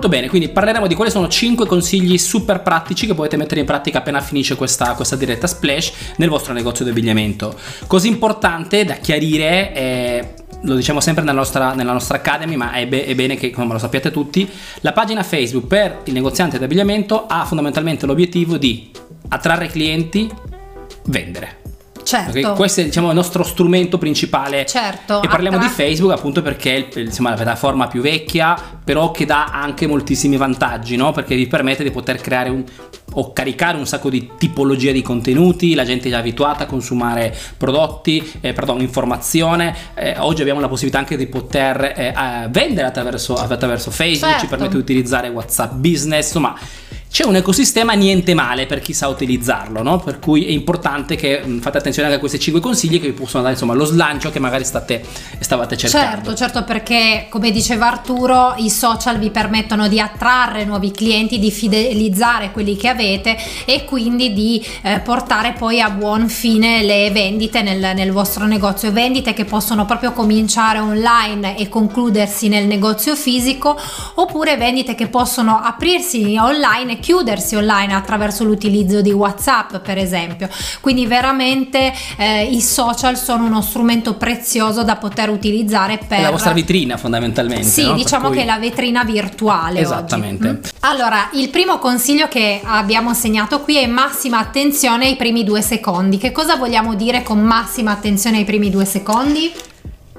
Molto bene, quindi parleremo di quali sono 5 consigli super pratici che potete mettere in pratica appena finisce questa, questa diretta splash nel vostro negozio di abbigliamento. Così importante da chiarire è lo diciamo sempre nella nostra, nella nostra Academy, ma è, be- è, bene che, come lo sappiate tutti, la pagina Facebook per il negoziante di abbigliamento ha fondamentalmente l'obiettivo di attrarre clienti, vendere. Certo. Questo è diciamo, il nostro strumento principale. Certo. E parliamo attra- di Facebook appunto perché è insomma, la piattaforma più vecchia, però che dà anche moltissimi vantaggi, no? Perché vi permette di poter creare un, o caricare un sacco di tipologie di contenuti, la gente è già abituata a consumare prodotti, eh, pardon, informazione. Eh, oggi abbiamo la possibilità anche di poter eh, vendere attraverso, attraverso Facebook, certo. ci permette di utilizzare WhatsApp Business, insomma c'è un ecosistema niente male per chi sa utilizzarlo, no? Per cui è importante che mh, fate attenzione anche a questi 5 consigli che vi possono dare insomma lo slancio che magari state, stavate cercando. Certo, certo, perché come diceva Arturo, i social vi permettono di attrarre nuovi clienti, di fidelizzare quelli che avete e quindi di eh, portare poi a buon fine le vendite nel, nel vostro negozio. Vendite che possono proprio cominciare online e concludersi nel negozio fisico oppure vendite che possono aprirsi online chiudersi online attraverso l'utilizzo di WhatsApp, per esempio. Quindi veramente eh, i social sono uno strumento prezioso da poter utilizzare per è la vostra vetrina fondamentalmente. Sì, no? diciamo cui... che è la vetrina virtuale. Esattamente. Mm? Allora, il primo consiglio che abbiamo segnato qui è massima attenzione ai primi due secondi. Che cosa vogliamo dire con massima attenzione ai primi due secondi?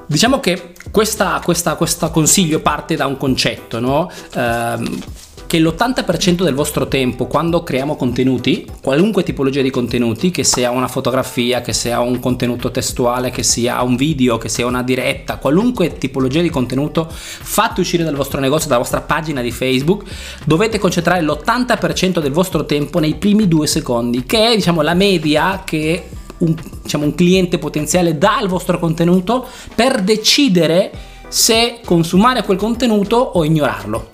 Diciamo che questo consiglio parte da un concetto, no? Eh, che l'80% del vostro tempo quando creiamo contenuti, qualunque tipologia di contenuti, che sia una fotografia, che sia un contenuto testuale, che sia un video, che sia una diretta, qualunque tipologia di contenuto fate uscire dal vostro negozio, dalla vostra pagina di Facebook, dovete concentrare l'80% del vostro tempo nei primi due secondi, che è diciamo la media che un, diciamo, un cliente potenziale dà al vostro contenuto per decidere se consumare quel contenuto o ignorarlo.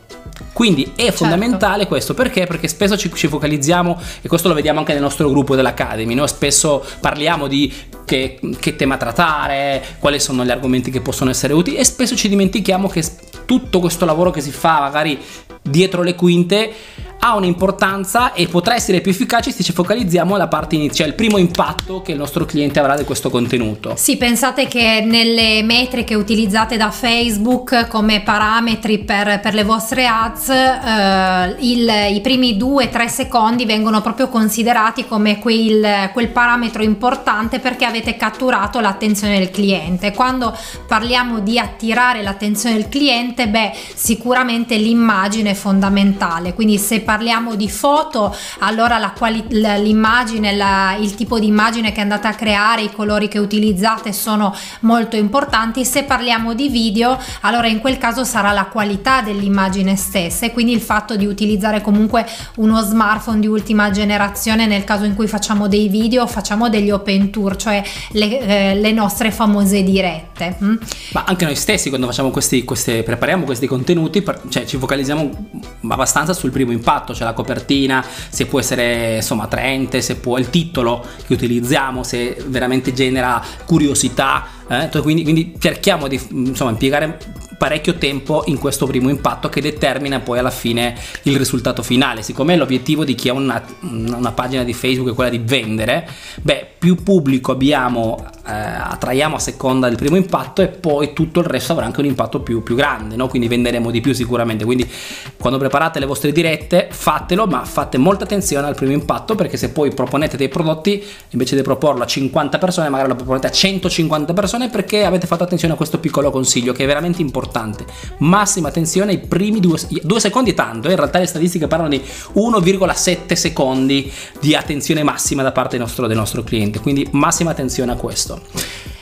Quindi è certo. fondamentale questo perché? Perché spesso ci, ci, focalizziamo, e questo lo vediamo anche nel nostro gruppo dell'Academy, no? spesso parliamo di che, che, tema trattare, quali sono gli argomenti che possono essere utili e spesso ci dimentichiamo che tutto questo lavoro che si fa magari dietro le quinte ha un'importanza e potrà essere più efficace se ci focalizziamo alla parte iniziale, il primo impatto che il nostro cliente avrà di questo contenuto. Sì, pensate che nelle metriche utilizzate da Facebook come parametri per, per le vostre ads, eh, il, i primi 2-3 secondi vengono proprio considerati come quel, quel parametro importante perché avete catturato l'attenzione del cliente. Quando parliamo di attirare l'attenzione del cliente, beh, sicuramente l'immagine è fondamentale, quindi se parliamo di foto, allora la quali- l'immagine, la, il tipo di immagine che andate a creare, i colori che utilizzate sono molto importanti. Se parliamo di video, allora in quel caso sarà la qualità dell'immagine stessa e quindi il fatto di utilizzare comunque uno smartphone di ultima generazione nel caso in cui facciamo dei video, facciamo degli open tour, cioè le, eh, le nostre famose dirette. Mm? Ma anche noi stessi quando facciamo questi, queste, prepariamo questi contenuti, per, cioè ci focalizziamo abbastanza sul primo impatto c'è la copertina, se può essere insomma attraente, se può il titolo che utilizziamo, se veramente genera curiosità, eh? quindi, quindi cerchiamo di insomma, impiegare parecchio tempo in questo primo impatto che determina poi alla fine il risultato finale. Siccome l'obiettivo di chi ha una, una pagina di Facebook è quella di vendere, beh, più pubblico abbiamo, eh, attraiamo a seconda del primo impatto e poi tutto il resto avrà anche un impatto più, più grande, no? quindi venderemo di più sicuramente. Quindi quando preparate le vostre dirette fatelo, ma fate molta attenzione al primo impatto perché se poi proponete dei prodotti, invece di proporlo a 50 persone, magari lo proponete a 150 persone perché avete fatto attenzione a questo piccolo consiglio che è veramente importante. Massima attenzione ai primi due, due secondi tanto, eh? in realtà le statistiche parlano di 1,7 secondi di attenzione massima da parte nostro, del nostro cliente, quindi massima attenzione a questo.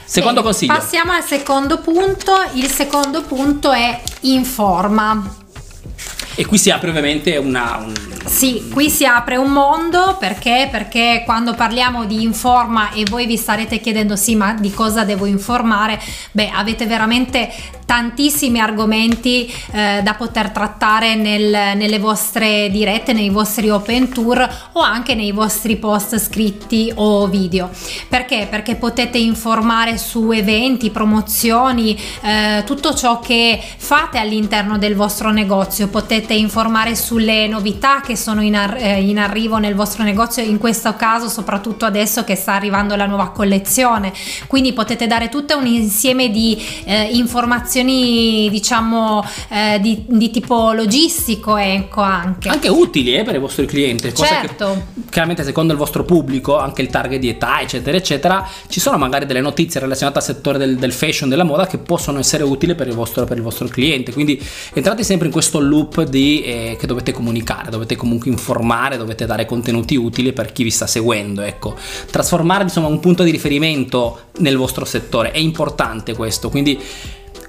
Secondo Bene, consiglio. Passiamo al secondo punto. Il secondo punto è informa. E qui si apre ovviamente una, un, Sì, qui si apre un mondo perché? Perché quando parliamo di informa e voi vi starete chiedendo sì, ma di cosa devo informare? Beh, avete veramente tantissimi argomenti eh, da poter trattare nel, nelle vostre dirette, nei vostri open tour o anche nei vostri post scritti o video. Perché? Perché potete informare su eventi, promozioni, eh, tutto ciò che fate all'interno del vostro negozio, potete informare sulle novità che sono in, ar- eh, in arrivo nel vostro negozio, in questo caso soprattutto adesso che sta arrivando la nuova collezione, quindi potete dare tutto un insieme di eh, informazioni informazioni diciamo eh, di, di, tipo logistico ecco anche. Anche utili eh, per i vostri clienti certo che, chiaramente secondo il vostro pubblico anche il target di età eccetera eccetera ci sono magari delle notizie relazionate al settore del, del fashion della moda che possono essere utili per il vostro, per il vostro cliente. Quindi entrate sempre in questo loop di, eh, che dovete comunicare dovete comunque informare dovete dare contenuti utili per chi vi sta seguendo ecco. Trasformare insomma un punto di riferimento nel vostro settore è importante questo quindi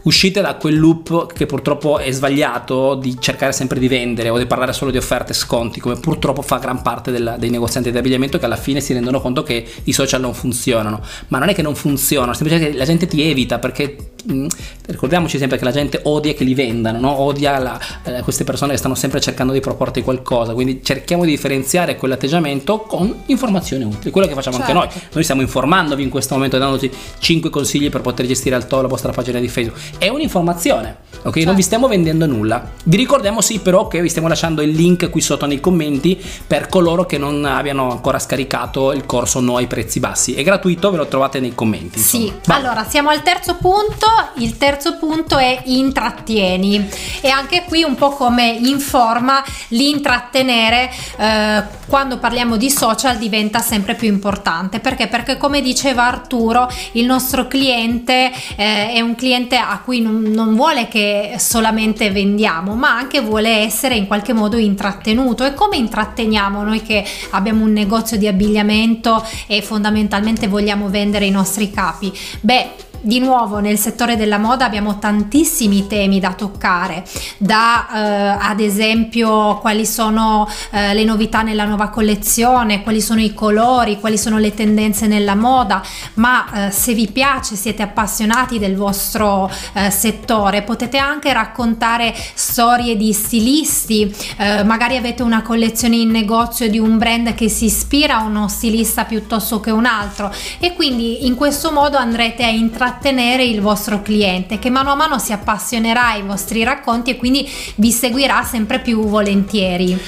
uscite da quel loop che purtroppo è sbagliato di cercare sempre di vendere o di parlare solo di offerte e sconti, come purtroppo fa gran parte della, dei negozianti di abbigliamento che alla fine si rendono conto che i social non funzionano. Ma non è che non funzionano, semplicemente la gente ti evita perché Mm, ricordiamoci sempre che la gente odia che li vendano, no? odia la, eh, queste persone che stanno sempre cercando di proporti qualcosa, quindi cerchiamo di differenziare quell'atteggiamento con informazioni utili, quello che facciamo certo. anche noi, noi stiamo informandovi in questo momento dandoti 5 consigli per poter gestire al top la vostra pagina di Facebook, è un'informazione, ok? Certo. Non vi stiamo vendendo nulla, vi ricordiamo sì però che vi stiamo lasciando il link qui sotto nei commenti per coloro che non abbiano ancora scaricato il corso No ai prezzi bassi, è gratuito, ve lo trovate nei commenti. Insomma. Sì, Va. allora siamo al terzo punto il terzo punto è intrattieni e anche qui un po' come informa l'intrattenere eh, quando parliamo di social diventa sempre più importante perché perché come diceva Arturo il nostro cliente eh, è un cliente a cui non, non vuole che solamente vendiamo ma anche vuole essere in qualche modo intrattenuto. E come intratteniamo noi che abbiamo un negozio di abbigliamento e fondamentalmente vogliamo vendere i nostri capi? Beh di nuovo nel settore della moda abbiamo tantissimi temi da toccare, da eh, ad esempio quali sono eh, le novità nella nuova collezione, quali sono i colori, quali sono le tendenze nella moda, ma eh, se vi piace, siete appassionati del vostro eh, settore, potete anche raccontare storie di stilisti, eh, magari avete una collezione in negozio di un brand che si ispira a uno stilista piuttosto che un altro. E quindi in questo modo andrete a intrattenere intrattenere il vostro cliente che mano a mano si appassionerà ai vostri racconti e quindi vi seguirà sempre più volentieri.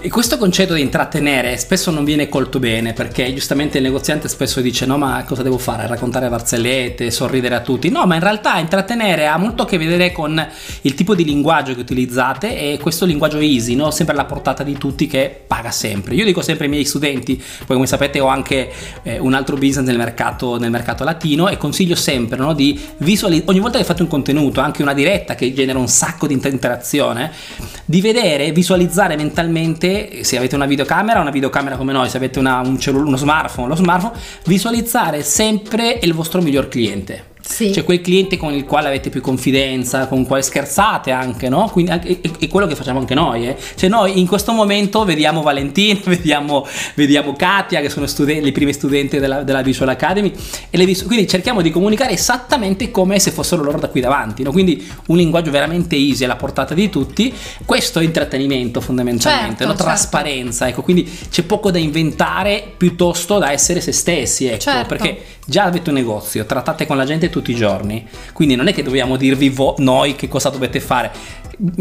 E questo concetto di intrattenere spesso non viene colto bene perché giustamente il negoziante spesso dice no ma cosa devo fare? Raccontare barzellette, sorridere a tutti. No ma in realtà intrattenere ha molto a che vedere con il tipo di linguaggio che utilizzate e questo linguaggio easy, no? sempre alla portata di tutti che paga sempre. Io dico sempre ai miei studenti, poi come sapete ho anche eh, un altro business nel mercato, nel mercato latino e consiglio sempre no, di visualizzare, ogni volta che fate un contenuto, anche una diretta che genera un sacco di interazione, di vedere, visualizzare mentalmente anche se avete una videocamera, una videocamera come noi, se avete una, un cellul- uno smartphone, lo smartphone, visualizzare sempre il vostro miglior cliente. Sì. Cioè quel cliente con il quale avete più confidenza, con il quale scherzate anche, no? Quindi è, è quello che facciamo anche noi. Eh? Cioè noi in questo momento vediamo Valentina, vediamo, vediamo Katia, che sono studen- le prime studenti della, della Visual Academy, e vis- quindi cerchiamo di comunicare esattamente come se fossero loro da qui davanti. No? Quindi un linguaggio veramente easy alla portata di tutti. Questo è intrattenimento fondamentalmente, certo, no? certo. trasparenza. Ecco, quindi c'è poco da inventare piuttosto da essere se stessi, ecco, certo. perché già avete un negozio, trattate con la gente tutti i giorni, quindi non è che dobbiamo dirvi vo- noi che cosa dovete fare.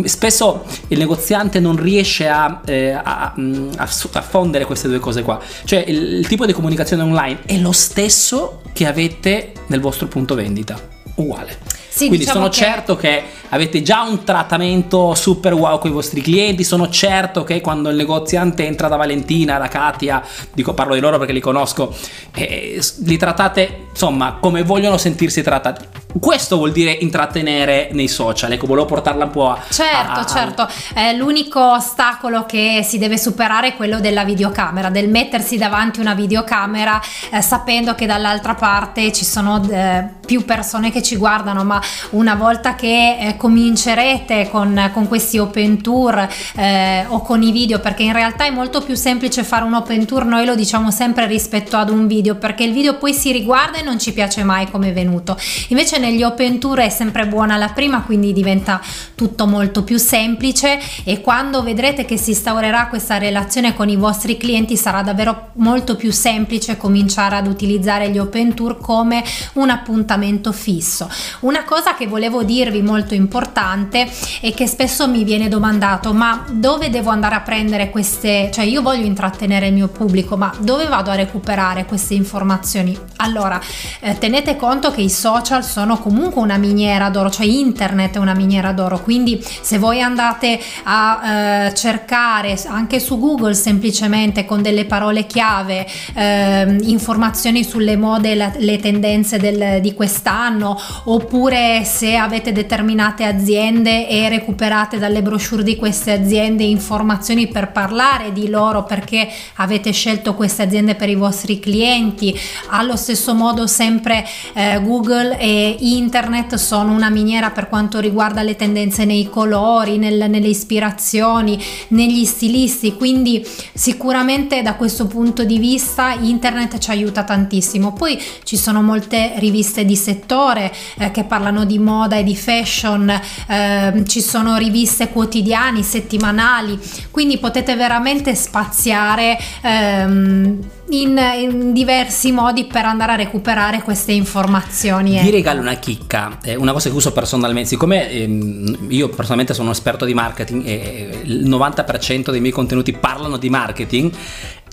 Spesso il negoziante non riesce a, eh, a, mm, a, a, fondere queste due cose qua. Cioè il, il tipo di comunicazione online è lo stesso che avete nel vostro punto vendita, uguale. Sì, Quindi diciamo sono che... certo che avete già un trattamento super wow con i vostri clienti, sono certo che quando il negoziante entra da Valentina, da Katia, dico parlo di loro perché li conosco, eh, li trattate insomma come vogliono sentirsi trattati questo vuol dire intrattenere nei social, ecco, volevo portarla un po' a... Certo, a, a, certo, eh, l'unico ostacolo che si deve superare è quello della videocamera, del mettersi davanti una videocamera eh, sapendo che dall'altra parte ci sono eh, più persone che ci guardano, ma una volta che eh, comincerete con, con, questi open tour eh, o con i video, perché in realtà è molto più semplice fare un open tour, noi lo diciamo sempre rispetto ad un video, perché il video poi si riguarda e non ci piace mai come è venuto. Invece negli open tour è sempre buona la prima, quindi diventa tutto molto più semplice e quando vedrete che si instaurerà questa relazione con i vostri clienti sarà davvero molto più semplice cominciare ad utilizzare gli open tour come un appuntamento fisso. Una cosa che volevo dirvi molto importante è che spesso mi viene domandato ma dove devo andare a prendere queste, cioè io voglio intrattenere il mio pubblico, ma dove vado a recuperare queste informazioni? Allora, eh, tenete conto che i social sono comunque una miniera d'oro, cioè internet è una miniera d'oro, quindi se voi andate a eh, cercare anche su Google semplicemente con delle parole chiave eh, informazioni sulle mode, la, le tendenze del, di quest'anno oppure se avete determinate aziende e recuperate dalle brochure di queste aziende informazioni per parlare di loro perché avete scelto queste aziende per i vostri clienti allo stesso modo sempre eh, Google e internet sono una miniera per quanto riguarda le tendenze nei colori nel, nelle ispirazioni negli stilisti quindi sicuramente da questo punto di vista internet ci aiuta tantissimo poi ci sono molte riviste di settore eh, che parlano di moda e di fashion, eh, ci sono riviste quotidiane, settimanali, quindi potete veramente spaziare. Ehm, in, in, diversi modi per andare a recuperare queste informazioni. Vi ecco. regalo una chicca, una cosa che uso personalmente, siccome ehm, io personalmente sono un esperto di marketing e il 90% dei miei contenuti parlano di marketing,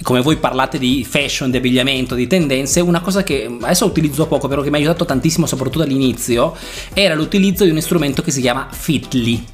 come voi parlate di fashion, di abbigliamento, di tendenze, una cosa che adesso utilizzo poco, però che mi ha aiutato tantissimo, soprattutto all'inizio, era l'utilizzo di un strumento che si chiama Fitly.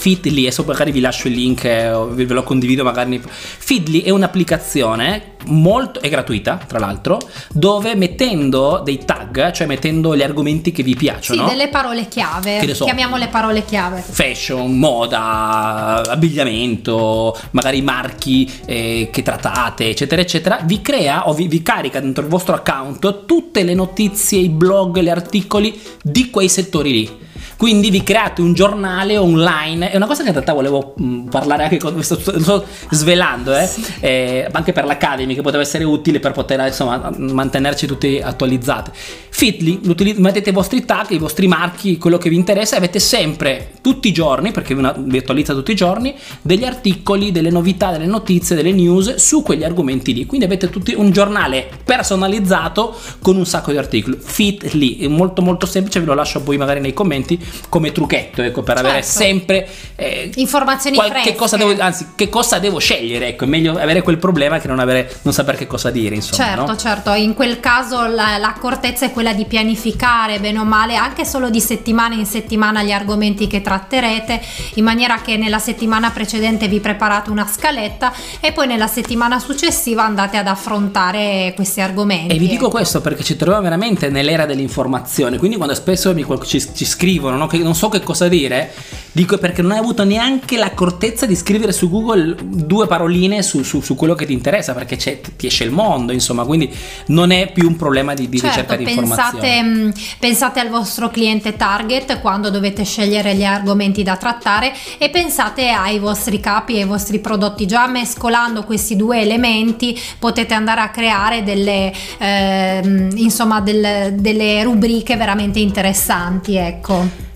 Feedly, adesso magari vi lascio il link, eh, ve lo condivido magari. Feedly è un'applicazione molto, è gratuita tra l'altro, dove mettendo dei tag, cioè mettendo gli argomenti che vi piacciono. Sì, delle parole chiave, so, chiamiamole parole chiave. Fashion, moda, abbigliamento, magari marchi eh, che trattate, eccetera, eccetera, vi crea o vi, vi carica dentro il vostro account tutte le notizie, i blog, gli articoli di quei settori lì quindi vi create un giornale online, è una cosa che in realtà volevo mh, mm, parlare anche con, sto, sto svelando, eh? Sì. eh, anche per l'Academy che poteva essere utile per poter insomma mantenerci tutti attualizzati. Fitly, mettete i vostri tag, i vostri marchi, quello che vi interessa e avete sempre, tutti i giorni, perché vi attualizza tutti i giorni, degli articoli, delle novità, delle notizie, delle news su quegli argomenti lì. Quindi avete tutti un giornale personalizzato con un sacco di articoli. Fitly, è molto molto semplice, ve lo lascio poi magari nei commenti come trucchetto, ecco, per certo. avere sempre eh, informazioni qual- che cosa devo, anzi, che cosa devo scegliere, ecco, è meglio avere quel problema che non, avere, non sapere che cosa dire, insomma. Certo, no? certo, in quel caso la, l'accortezza è quella di pianificare bene o male, anche solo di settimana in settimana gli argomenti che tratterete, in maniera che nella settimana precedente vi preparate una scaletta e poi nella settimana successiva andate ad affrontare questi argomenti. E vi dico ecco. questo perché ci troviamo veramente nell'era dell'informazione, quindi quando spesso mi, ci, ci scrivono no? che non so che cosa dire, dico perché non hai avuto neanche l'accortezza di scrivere su Google due paroline su, su, su quello che ti interessa, perché ti esce il mondo, insomma, quindi non è più un problema di, di certo, ricerca di informazioni. Mm, pensate al vostro cliente target quando dovete scegliere gli argomenti da trattare e pensate ai vostri capi e ai vostri prodotti. Già mescolando questi due elementi potete andare a creare delle, eh, insomma, del, delle rubriche veramente interessanti. Ecco.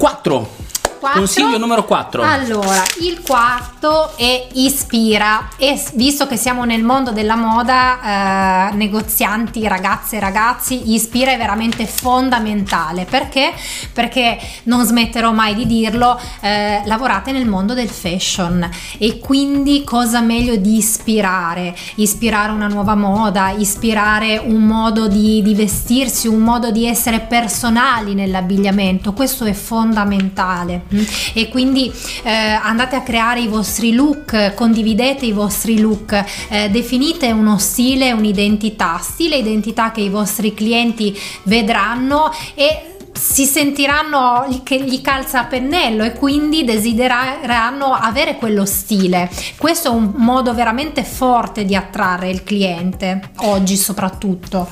4. 4. Consiglio numero 4. Allora, il quarto è ispira e visto che siamo nel mondo della moda, eh, negozianti, ragazze e ragazzi, ispira è veramente fondamentale. Perché? Perché non smetterò mai di dirlo, eh, lavorate nel mondo del fashion e quindi cosa meglio di ispirare? Ispirare una nuova moda, ispirare un modo di, di vestirsi, un modo di essere personali nell'abbigliamento. Questo è fondamentale e quindi eh, andate a creare i vostri look, condividete i vostri look, eh, definite uno stile, un'identità, stile identità che i vostri clienti vedranno e si sentiranno che gli calza a pennello e quindi desidereranno avere quello stile. Questo è un modo veramente forte di attrarre il cliente, oggi soprattutto.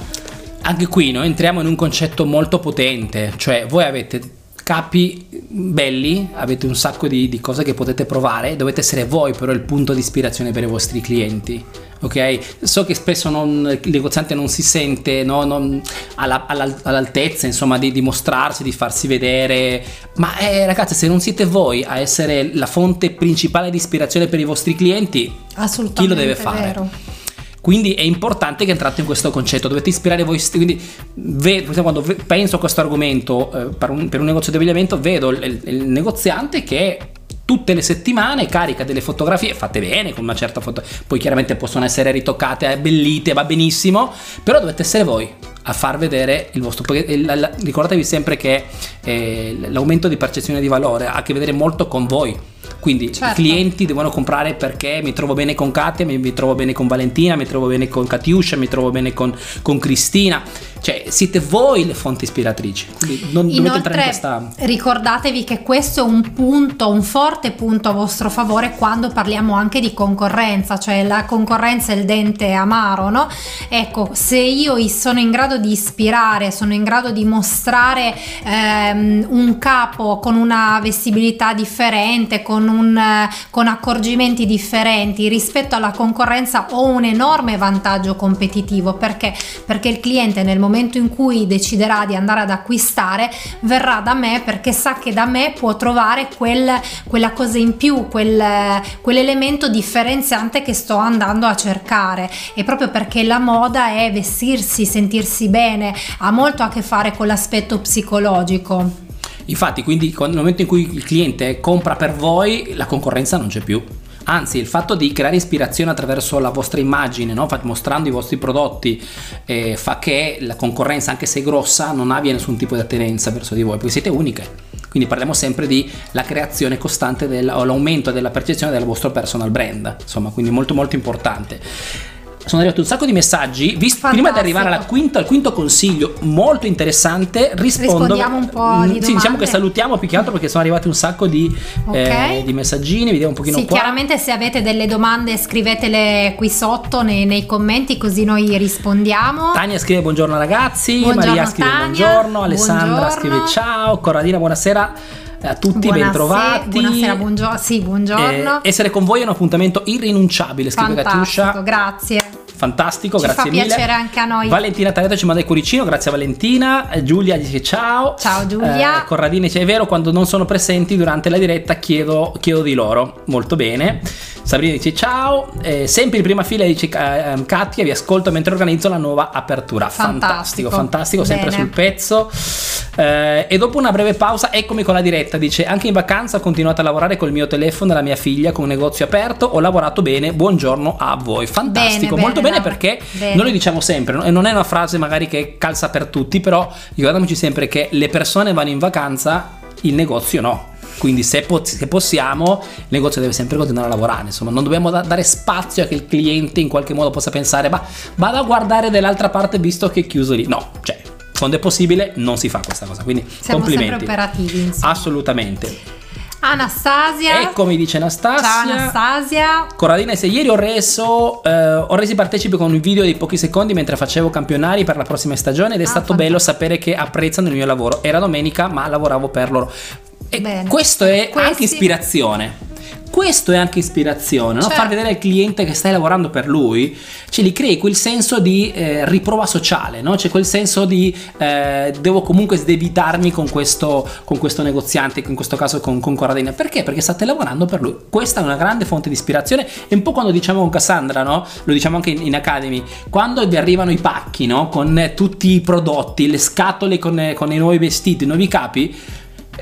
Anche qui noi entriamo in un concetto molto potente, cioè voi avete capi belli, avete un sacco di, di, cose che potete provare, dovete essere voi però il punto di ispirazione per i vostri clienti. Ok? So che spesso non, il negoziante non si sente no, non, alla, alla, all'altezza insomma di dimostrarsi, di farsi vedere, ma eh, ragazzi se non siete voi a essere la fonte principale di ispirazione per i vostri clienti, chi lo deve fare? Vero. Quindi è importante che entrate in questo concetto, dovete ispirare voi stessi. Quindi ve, quando penso a questo argomento eh, per, un, per, un, negozio di abbigliamento, vedo il, il negoziante che tutte le settimane carica delle fotografie fatte bene con una certa foto poi chiaramente possono essere ritoccate abbellite va benissimo però dovete essere voi a far vedere il vostro ricordatevi sempre che eh, l'aumento di percezione di valore ha a che vedere molto con voi quindi certo. i clienti devono comprare perché mi trovo bene con Katia, mi, mi, trovo bene con Valentina, mi trovo bene con Katiuscia, mi trovo bene con, con Cristina. Cioè, siete voi le fonti ispiratrici. Quindi non Inoltre, dovete entrare in questa. Ricordatevi che questo è un punto, un forte punto a vostro favore quando parliamo anche di concorrenza, cioè la concorrenza è il dente amaro, no? Ecco, se io sono in grado di ispirare, sono in grado di mostrare ehm, un capo con una vestibilità differente, con, un, con accorgimenti differenti rispetto alla concorrenza, ho un enorme vantaggio competitivo perché? Perché il cliente nel momento momento in cui deciderà di andare ad acquistare verrà da me perché sa che da me può trovare quel, quella cosa in più, quel, quell'elemento differenziante che sto andando a cercare e proprio perché la moda è vestirsi, sentirsi bene, ha molto a che fare con l'aspetto psicologico. Infatti, quindi nel momento in cui il cliente compra per voi, la concorrenza non c'è più anzi il fatto di creare ispirazione attraverso la vostra immagine, no? mostrando i vostri prodotti, eh, fa che la concorrenza, anche se grossa, non abbia nessun tipo di attenenza verso di voi, perché siete uniche. Quindi parliamo sempre di la creazione costante del, o l'aumento della percezione del vostro personal brand, insomma, quindi molto molto importante sono arrivati un sacco di messaggi. Visto, prima di arrivare alla quinta, al quinto consiglio, molto interessante, rispondo. Rispondiamo un po' di domande. Sì, diciamo che salutiamo più che altro perché sono arrivati un sacco di, okay. eh, di messaggini. Vediamo un pochino sì, qua. chiaramente se avete delle domande scrivetele qui sotto nei, nei, commenti così noi rispondiamo. Tania scrive buongiorno ragazzi, buongiorno, Maria scrive Tania. buongiorno, Alessandra buongiorno. scrive ciao, Corradina buonasera a tutti, buonasera, bentrovati. Buonasera, buongiorno. Sì, buongiorno. Eh, essere con voi è un appuntamento irrinunciabile, scrive Fantastico, Katiuscia. grazie fantastico, ci grazie fa mille. piacere anche a noi. Valentina Tareto ci manda il cuoricino, grazie a Valentina. Eh, Giulia dice ciao. Ciao Giulia. Eh, Corradini dice è vero, quando non sono presenti durante la diretta chiedo, chiedo di loro. Molto bene. Sabrina dice ciao, eh, sempre in prima fila dice uh, Katia, vi ascolto mentre organizzo la nuova apertura. Fantastico, fantastico, fantastico sempre sul pezzo. Eh, e dopo una breve pausa eccomi con la diretta, dice anche in vacanza ho continuato a lavorare col mio telefono e la mia figlia con un negozio aperto, ho lavorato bene, buongiorno a voi. Fantastico, bene, molto bene, bene perché bene. noi lo diciamo sempre, e non è una frase magari che calza per tutti, però ricordiamoci sempre che le persone vanno in vacanza, il negozio no quindi se, po- se, possiamo il negozio deve sempre continuare a lavorare insomma non dobbiamo da- dare spazio a che il cliente in qualche modo possa pensare ma vado a guardare dall'altra parte visto che è chiuso lì no cioè quando è possibile non si fa questa cosa quindi Siamo complimenti sempre operativi insomma. assolutamente Anastasia. Eccomi, dice Anastasia. Ciao Anastasia. Corradina, se ieri ho reso, eh, ho resi partecipi con un video di pochi secondi mentre facevo campionari per la prossima stagione ed è ah, stato fantastico. bello sapere che apprezzano il mio lavoro. Era domenica, ma lavoravo per loro. E Bene. questo è Questi... anche ispirazione. Questo è anche ispirazione, no? Certo. far vedere al cliente che stai lavorando per lui, cioè gli crei quel senso di eh, riprova sociale, no? c'è quel senso di eh, devo comunque sdebitarmi con questo, con questo negoziante, in questo caso con, con Corradina. Perché? Perché state lavorando per lui. Questa è una grande fonte di ispirazione e un po' quando diciamo con Cassandra, no? lo diciamo anche in, in Academy, quando vi arrivano i pacchi no? con tutti i prodotti, le scatole con, con i nuovi vestiti, i nuovi capi,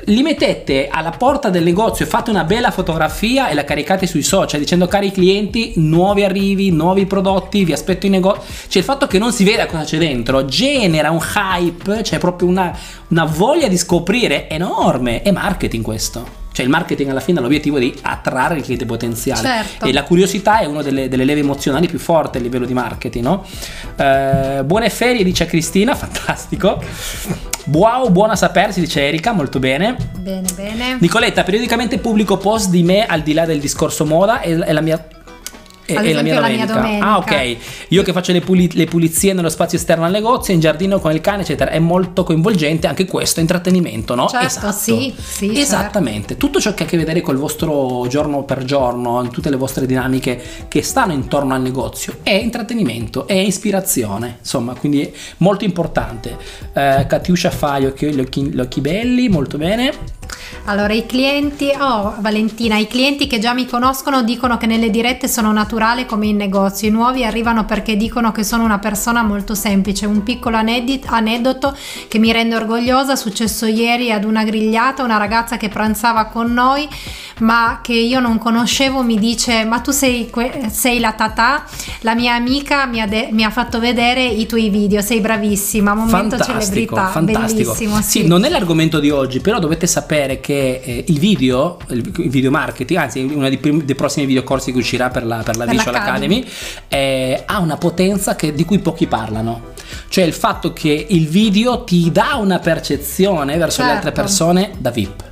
li mettete alla porta del negozio e fate una bella fotografia e la caricate sui social dicendo cari clienti nuovi arrivi nuovi prodotti vi aspetto in negozio cioè il fatto che non si veda cosa c'è dentro genera un hype c'è proprio una, una voglia di scoprire. Enorme è marketing questo Cioè il marketing alla fine ha l'obiettivo di attrarre il cliente potenziale Certo. e la curiosità è una delle, delle leve emozionali più forti a livello di marketing, no? Eh, buone ferie, dice Cristina, fantastico. Wow, buona sapersi, dice Erika, molto bene. Bene, bene. Nicoletta, periodicamente pubblico post di me al di là del discorso moda e, la mia. E- Ad la mia esempio la mia domenica. Ah, ok. Io che faccio le, puli- le pulizie nello spazio esterno al negozio, in giardino con il cane, eccetera. È molto coinvolgente anche questo, intrattenimento, no? Certo, esatto. sì, sì, certo. Esattamente. Tutto ciò che ha a che vedere col vostro giorno per giorno, in tutte le vostre dinamiche che stanno intorno al negozio, è intrattenimento, è ispirazione. Insomma, quindi è molto importante. Eh, Katiuscia fa gli occhi, gli occhi- gli occhi belli, molto bene. Allora, i clienti, oh Valentina, i clienti che già mi conoscono dicono che nelle dirette sono naturale come in negozio. I nuovi arrivano perché dicono che sono una persona molto semplice. Un piccolo aneddoto che mi rende orgogliosa. Successo ieri ad una grigliata, una ragazza che pranzava con noi, ma che io non conoscevo, mi dice: Ma tu sei, que- sei la Tata? La mia amica mi ha, de- mi ha fatto vedere i tuoi video. Sei bravissima. Momento Fantastico, celebrità. fantastico. Bellissimo. Sì, Sì, non è l'argomento di oggi, però dovete sapere che eh, il video, il video marketing, anzi uno dei, prim- dei prossimi videocorsi che uscirà per la, per la Per Visual l'Academy. Academy, eh, ha una potenza che- di cui pochi parlano. Cioè il fatto che il video ti dà una percezione verso le altre Certo. persone da VIP.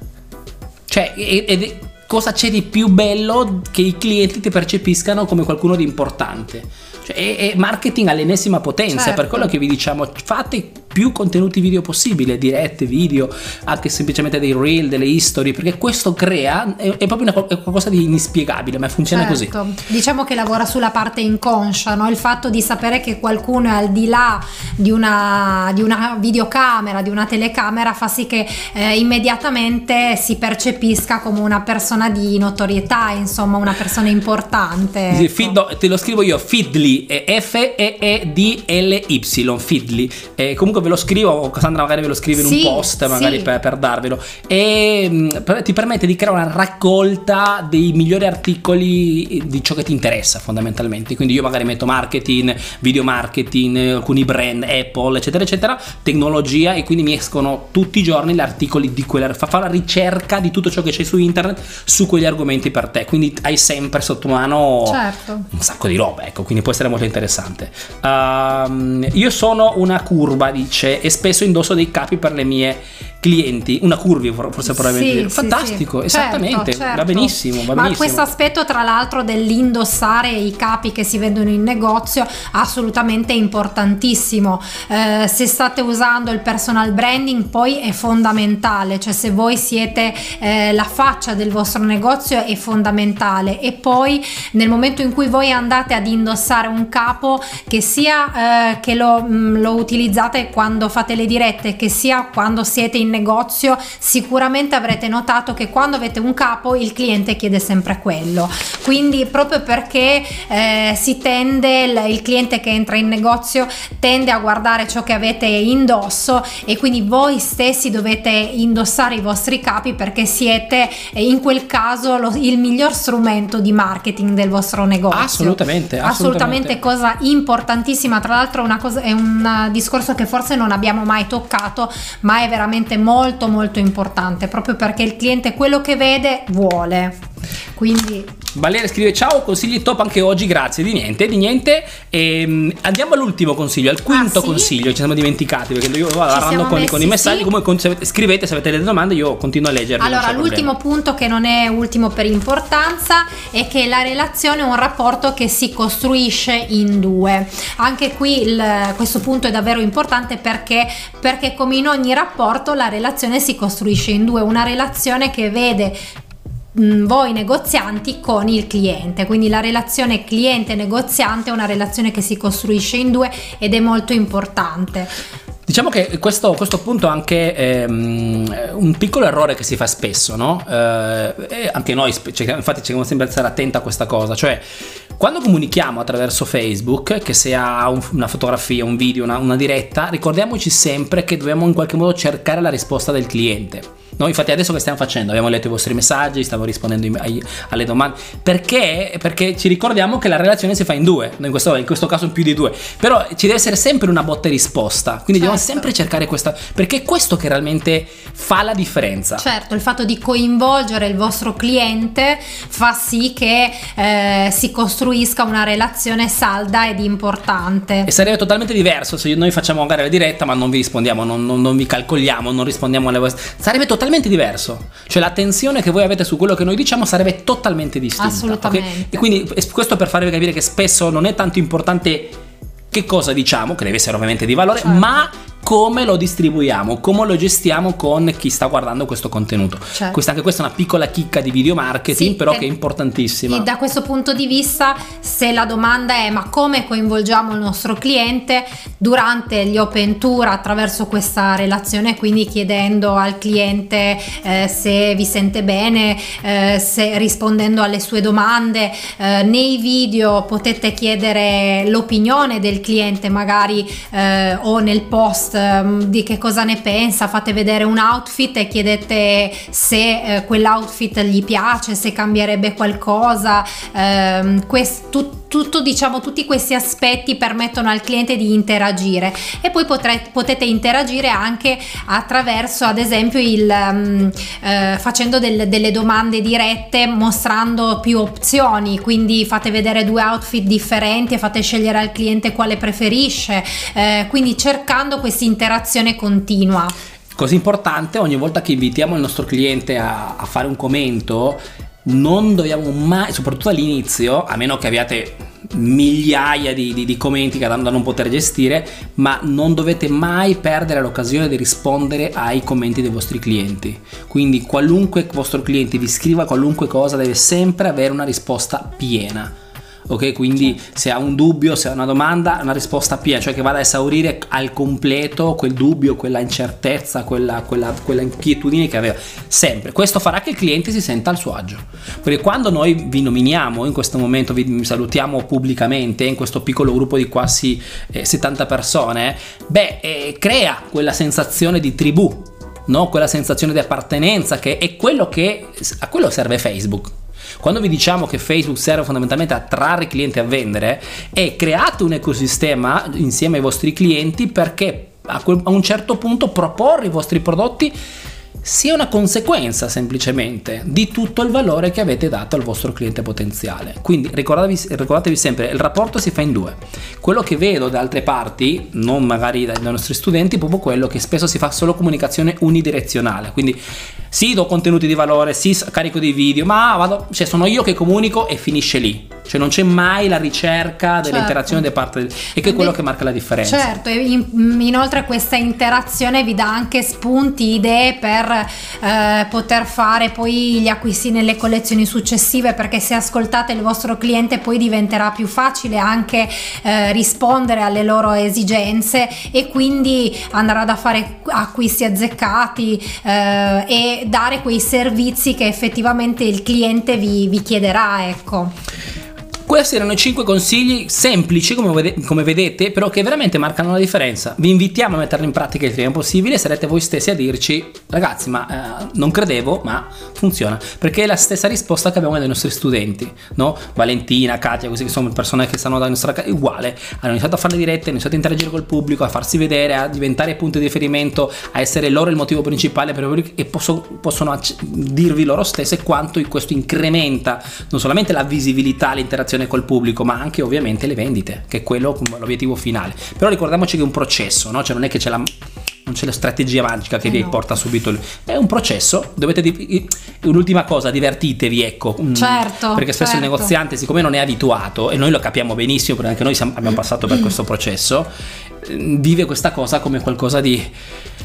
Cioè, ed è- cosa c'è di più bello che i clienti ti percepiscano come qualcuno di importante? Cioè, è, è marketing all'ennesima potenza, è per Certo. quello che vi diciamo, fate più contenuti video possibile, dirette, video, anche semplicemente dei reel, delle history, perché questo crea, è, è proprio una- è qualcosa di inspiegabile, ma funziona così. Certo. Diciamo che lavora sulla parte inconscia, no? il fatto di sapere che qualcuno è al di là di una, di una videocamera, di una telecamera, fa sì che eh, immediatamente si percepisca come una persona di notorietà, insomma, una persona importante. Ecco. Fid- no, te lo scrivo io, Fidli, F-E-E-D-L-Y, Fidli. Eh, comunque ve lo scrivo, Cassandra magari ve lo scrive in Sì, un post, magari sì. per, per darvelo. E mh, per- ti permette di creare una raccolta dei migliori articoli di ciò che ti interessa fondamentalmente. Quindi io magari metto marketing, video marketing, eh, alcuni brand, Apple, eccetera, eccetera, tecnologia e quindi mi escono tutti i giorni gli articoli di quella, fa, fa la ricerca di tutto ciò che c'è su internet su quegli argomenti per te. Quindi hai sempre sotto mano Certo. un sacco di roba, ecco, quindi può essere molto interessante. Ehm, io sono una curva, dice, e spesso indosso dei capi per le mie clienti. Una curva, forse probabilmente. Sì, dire. sì, Fantastico, sì. esattamente. Certo, certo. Va benissimo, va Ma benissimo. questo aspetto, tra l'altro, dell'indossare i capi che si vendono in negozio, assolutamente importantissimo. Eh, se state usando il personal branding, poi è fondamentale, cioè se voi siete eh, la faccia del vostro negozio è fondamentale. E poi nel momento in cui voi andate ad indossare un capo, che sia eh, che lo, mh, lo utilizzate quando fate le dirette, che sia quando siete in negozio, sicuramente avrete notato che quando avete un capo il cliente chiede sempre quello. Quindi proprio perché eh, si tende, il, il cliente che entra in negozio tende a guardare ciò che avete indosso e quindi voi stessi dovete indossare i vostri capi perché siete eh, in quel caso lo- il miglior strumento di marketing del vostro negozio. Assolutamente, assolutamente assolutamente. cosa importantissima. Tra l'altro, una cosa, è un discorso che forse non abbiamo mai toccato, ma è veramente molto, molto importante proprio perché il cliente quello che vede vuole. Quindi, Valeria scrive ciao, consigli top anche oggi, grazie, di niente, di niente. Ehm, andiamo all'ultimo consiglio, al quinto Ah, sì? consiglio, ci siamo dimenticati perché io vado siamo con, con i messaggi, sì. comunque se avete- scrivete se avete delle domande, io continuo a leggerli. non allora, c'è problema. l'ultimo punto che non è ultimo per importanza è che la relazione è un rapporto che si costruisce in due. Anche qui il- questo punto è davvero importante perché, perché come in ogni rapporto la relazione si costruisce in due, una relazione che vede voi negozianti con il cliente quindi la relazione cliente negoziante è una relazione che si costruisce in due ed è molto importante Diciamo che questo, questo punto è anche ehm, un piccolo errore che si fa spesso, no? Eh, anche noi, infatti, cerchiamo sempre di stare attenti a questa cosa. Cioè, quando comunichiamo attraverso Facebook, che sia un- una fotografia, un video, una, una diretta, ricordiamoci sempre che dobbiamo in qualche modo cercare la risposta del cliente. No, infatti adesso che stiamo facendo? Abbiamo letto i vostri messaggi, stiamo rispondendo ai, alle domande. Perché? Perché ci ricordiamo che la relazione si fa in due, in questo, in questo caso in più di due. Però ci deve essere sempre una botta e risposta. Quindi certo. dobbiamo sempre cercare questa. Perché è questo che realmente fa la differenza. Certo, il fatto di coinvolgere il vostro cliente fa sì che eh, si costruisca una relazione salda ed importante. E sarebbe totalmente diverso se noi facciamo magari la diretta, ma non vi rispondiamo, non, non, non vi calcoliamo, non rispondiamo alle vostre. Sarebbe totalmente totalmente diverso. Cioè l'attenzione che voi avete su quello che noi diciamo sarebbe totalmente distinta. Assolutamente. Okay? E quindi questo per farvi capire che spesso non è tanto importante che cosa diciamo, che deve essere ovviamente di valore, certo. ma come lo distribuiamo, come lo gestiamo con chi sta guardando questo contenuto. Certo. Questa, anche questa è una piccola chicca di video marketing, sì, però che, è importantissima. E da questo punto di vista, se la domanda è ma come coinvolgiamo il nostro cliente durante gli open tour attraverso questa relazione, quindi chiedendo al cliente eh, se vi sente bene, eh, se, rispondendo alle sue domande, eh, nei video potete chiedere l'opinione del cliente magari eh, o nel post Ehm, di che cosa ne pensa, fate vedere un outfit e chiedete se eh, quell'outfit gli piace, se cambierebbe qualcosa, eh, quest, tut, tutto diciamo tutti questi aspetti permettono al cliente di interagire. E poi potrete, potete interagire anche attraverso ad esempio il um, eh, facendo del, delle domande dirette mostrando più opzioni. Quindi fate vedere due outfit differenti e fate scegliere al cliente quale preferisce eh, quindi cercando questa interazione continua. Così importante ogni volta che invitiamo il nostro cliente a, a fare un commento non dobbiamo mai, soprattutto all'inizio, a meno che abbiate migliaia di, di, di, commenti da non poter gestire, ma non dovete mai perdere l'occasione di rispondere ai commenti dei vostri clienti. Quindi qualunque vostro cliente vi scriva qualunque cosa deve sempre avere una risposta piena ok? Quindi se ha un dubbio, se ha una domanda, una risposta piena, cioè che vada a esaurire al completo quel dubbio, quella incertezza, quella, quella, quella inquietudine che aveva. Sempre. Questo farà che il cliente si senta al suo agio. Perché quando noi vi nominiamo, in questo momento vi salutiamo pubblicamente, in questo piccolo gruppo di quasi eh, 70 persone, beh, eh, crea quella sensazione di tribù, no? quella sensazione di appartenenza che è quello che a quello serve Facebook quando vi diciamo che Facebook serve fondamentalmente a trarre clienti a vendere, è create un ecosistema insieme ai vostri clienti perché a, un certo punto proporre i vostri prodotti sia una conseguenza semplicemente di tutto il valore che avete dato al vostro cliente potenziale. Quindi ricordatevi, ricordatevi, sempre, il rapporto si fa in due. Quello che vedo da altre parti, non magari dai nostri studenti, è proprio quello che spesso si fa solo comunicazione unidirezionale. Quindi sì, do contenuti di valore, sì, carico dei video, ma vado, cioè sono io che comunico e finisce lì. Cioè non c'è mai la ricerca dell'interazione certo. da parte e che è quello che marca la differenza. Certo, in, inoltre questa interazione vi dà anche spunti, idee per eh, poter fare poi gli acquisti nelle collezioni successive perché se ascoltate il vostro cliente poi diventerà più facile anche eh, rispondere alle loro esigenze e quindi andrà da fare acquisti azzeccati eh, e dare quei servizi che effettivamente il cliente vi, vi chiederà ecco questi erano i 5 consigli semplici, come, come, vedete, però che veramente marcano la differenza. Vi invitiamo a metterli in pratica il prima possibile. Sarete voi stessi a dirci, ragazzi, ma eh, non credevo, ma funziona. Perché è la stessa risposta che abbiamo dai nostri studenti, no? Valentina, Katia, queste che sono persone che stanno dalla nostra casa, uguale. Hanno iniziato a fare le dirette, hanno iniziato a interagire col pubblico, a farsi vedere, a diventare punto di riferimento, a essere loro il motivo principale per e posso, possono dirvi loro stesse quanto questo incrementa non solamente la visibilità, l'interazione relazione col pubblico, ma anche ovviamente le vendite, che è quello l'obiettivo finale. Però ricordiamoci che è un processo, no? Cioè non è che c'è la non c'è la strategia magica che eh vi no. porta subito lì. È un processo, dovete di... un'ultima cosa, divertitevi, ecco. Mm. Certo. Perché spesso certo. il negoziante, siccome non è abituato e noi lo capiamo benissimo perché anche noi siamo, abbiamo passato per questo processo, mm, vive questa cosa come qualcosa di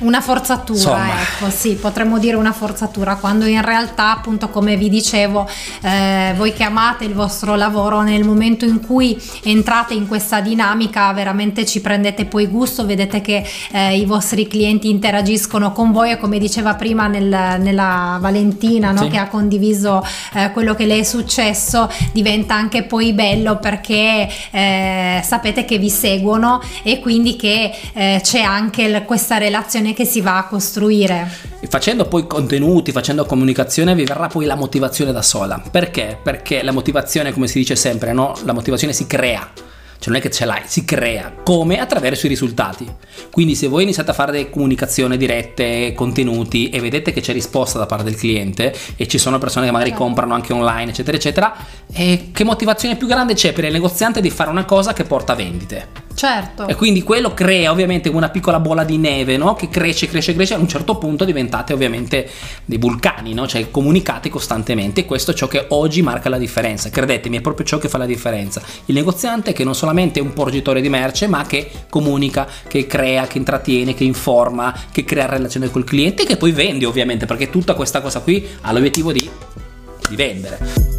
una forzatura, Insomma. ecco, sì, potremmo dire una forzatura, quando in realtà, appunto, come vi dicevo, eh, voi che amate il vostro lavoro, nel momento in cui entrate in questa dinamica, veramente ci prendete poi gusto, vedete che eh, i vostri clienti interagiscono con voi e come diceva prima nel, nella Valentina, no, sì. che ha condiviso eh, quello che le è successo, diventa anche poi bello perché eh, sapete che vi seguono e quindi quindi che eh, c'è anche l- questa relazione che si va a costruire. Facendo poi contenuti, facendo comunicazione, vi verrà poi la motivazione da sola. Perché? Perché la motivazione, come si dice sempre, no? La motivazione si crea cioè non è che ce l'hai, si crea. Come? Attraverso i risultati. Quindi se voi iniziate a fare delle comunicazioni dirette, contenuti e vedete che c'è risposta da parte del cliente e ci sono persone che magari certo. comprano anche online, eccetera, eccetera, e che motivazione più grande c'è per il negoziante di fare una cosa che porta vendite? Certo. E quindi quello crea ovviamente una piccola bolla di neve, no? Che cresce, cresce, cresce. A un certo punto diventate ovviamente dei vulcani, no? Cioè comunicate costantemente. E questo è ciò che oggi marca la differenza. Credetemi, è proprio ciò che fa la differenza. Il negoziante che non solamente è un porgitore di merce, ma che comunica, che crea, che intrattiene, che informa, che crea relazione col cliente e che poi vende ovviamente, perché tutta questa cosa qui ha l'obiettivo di, di vendere.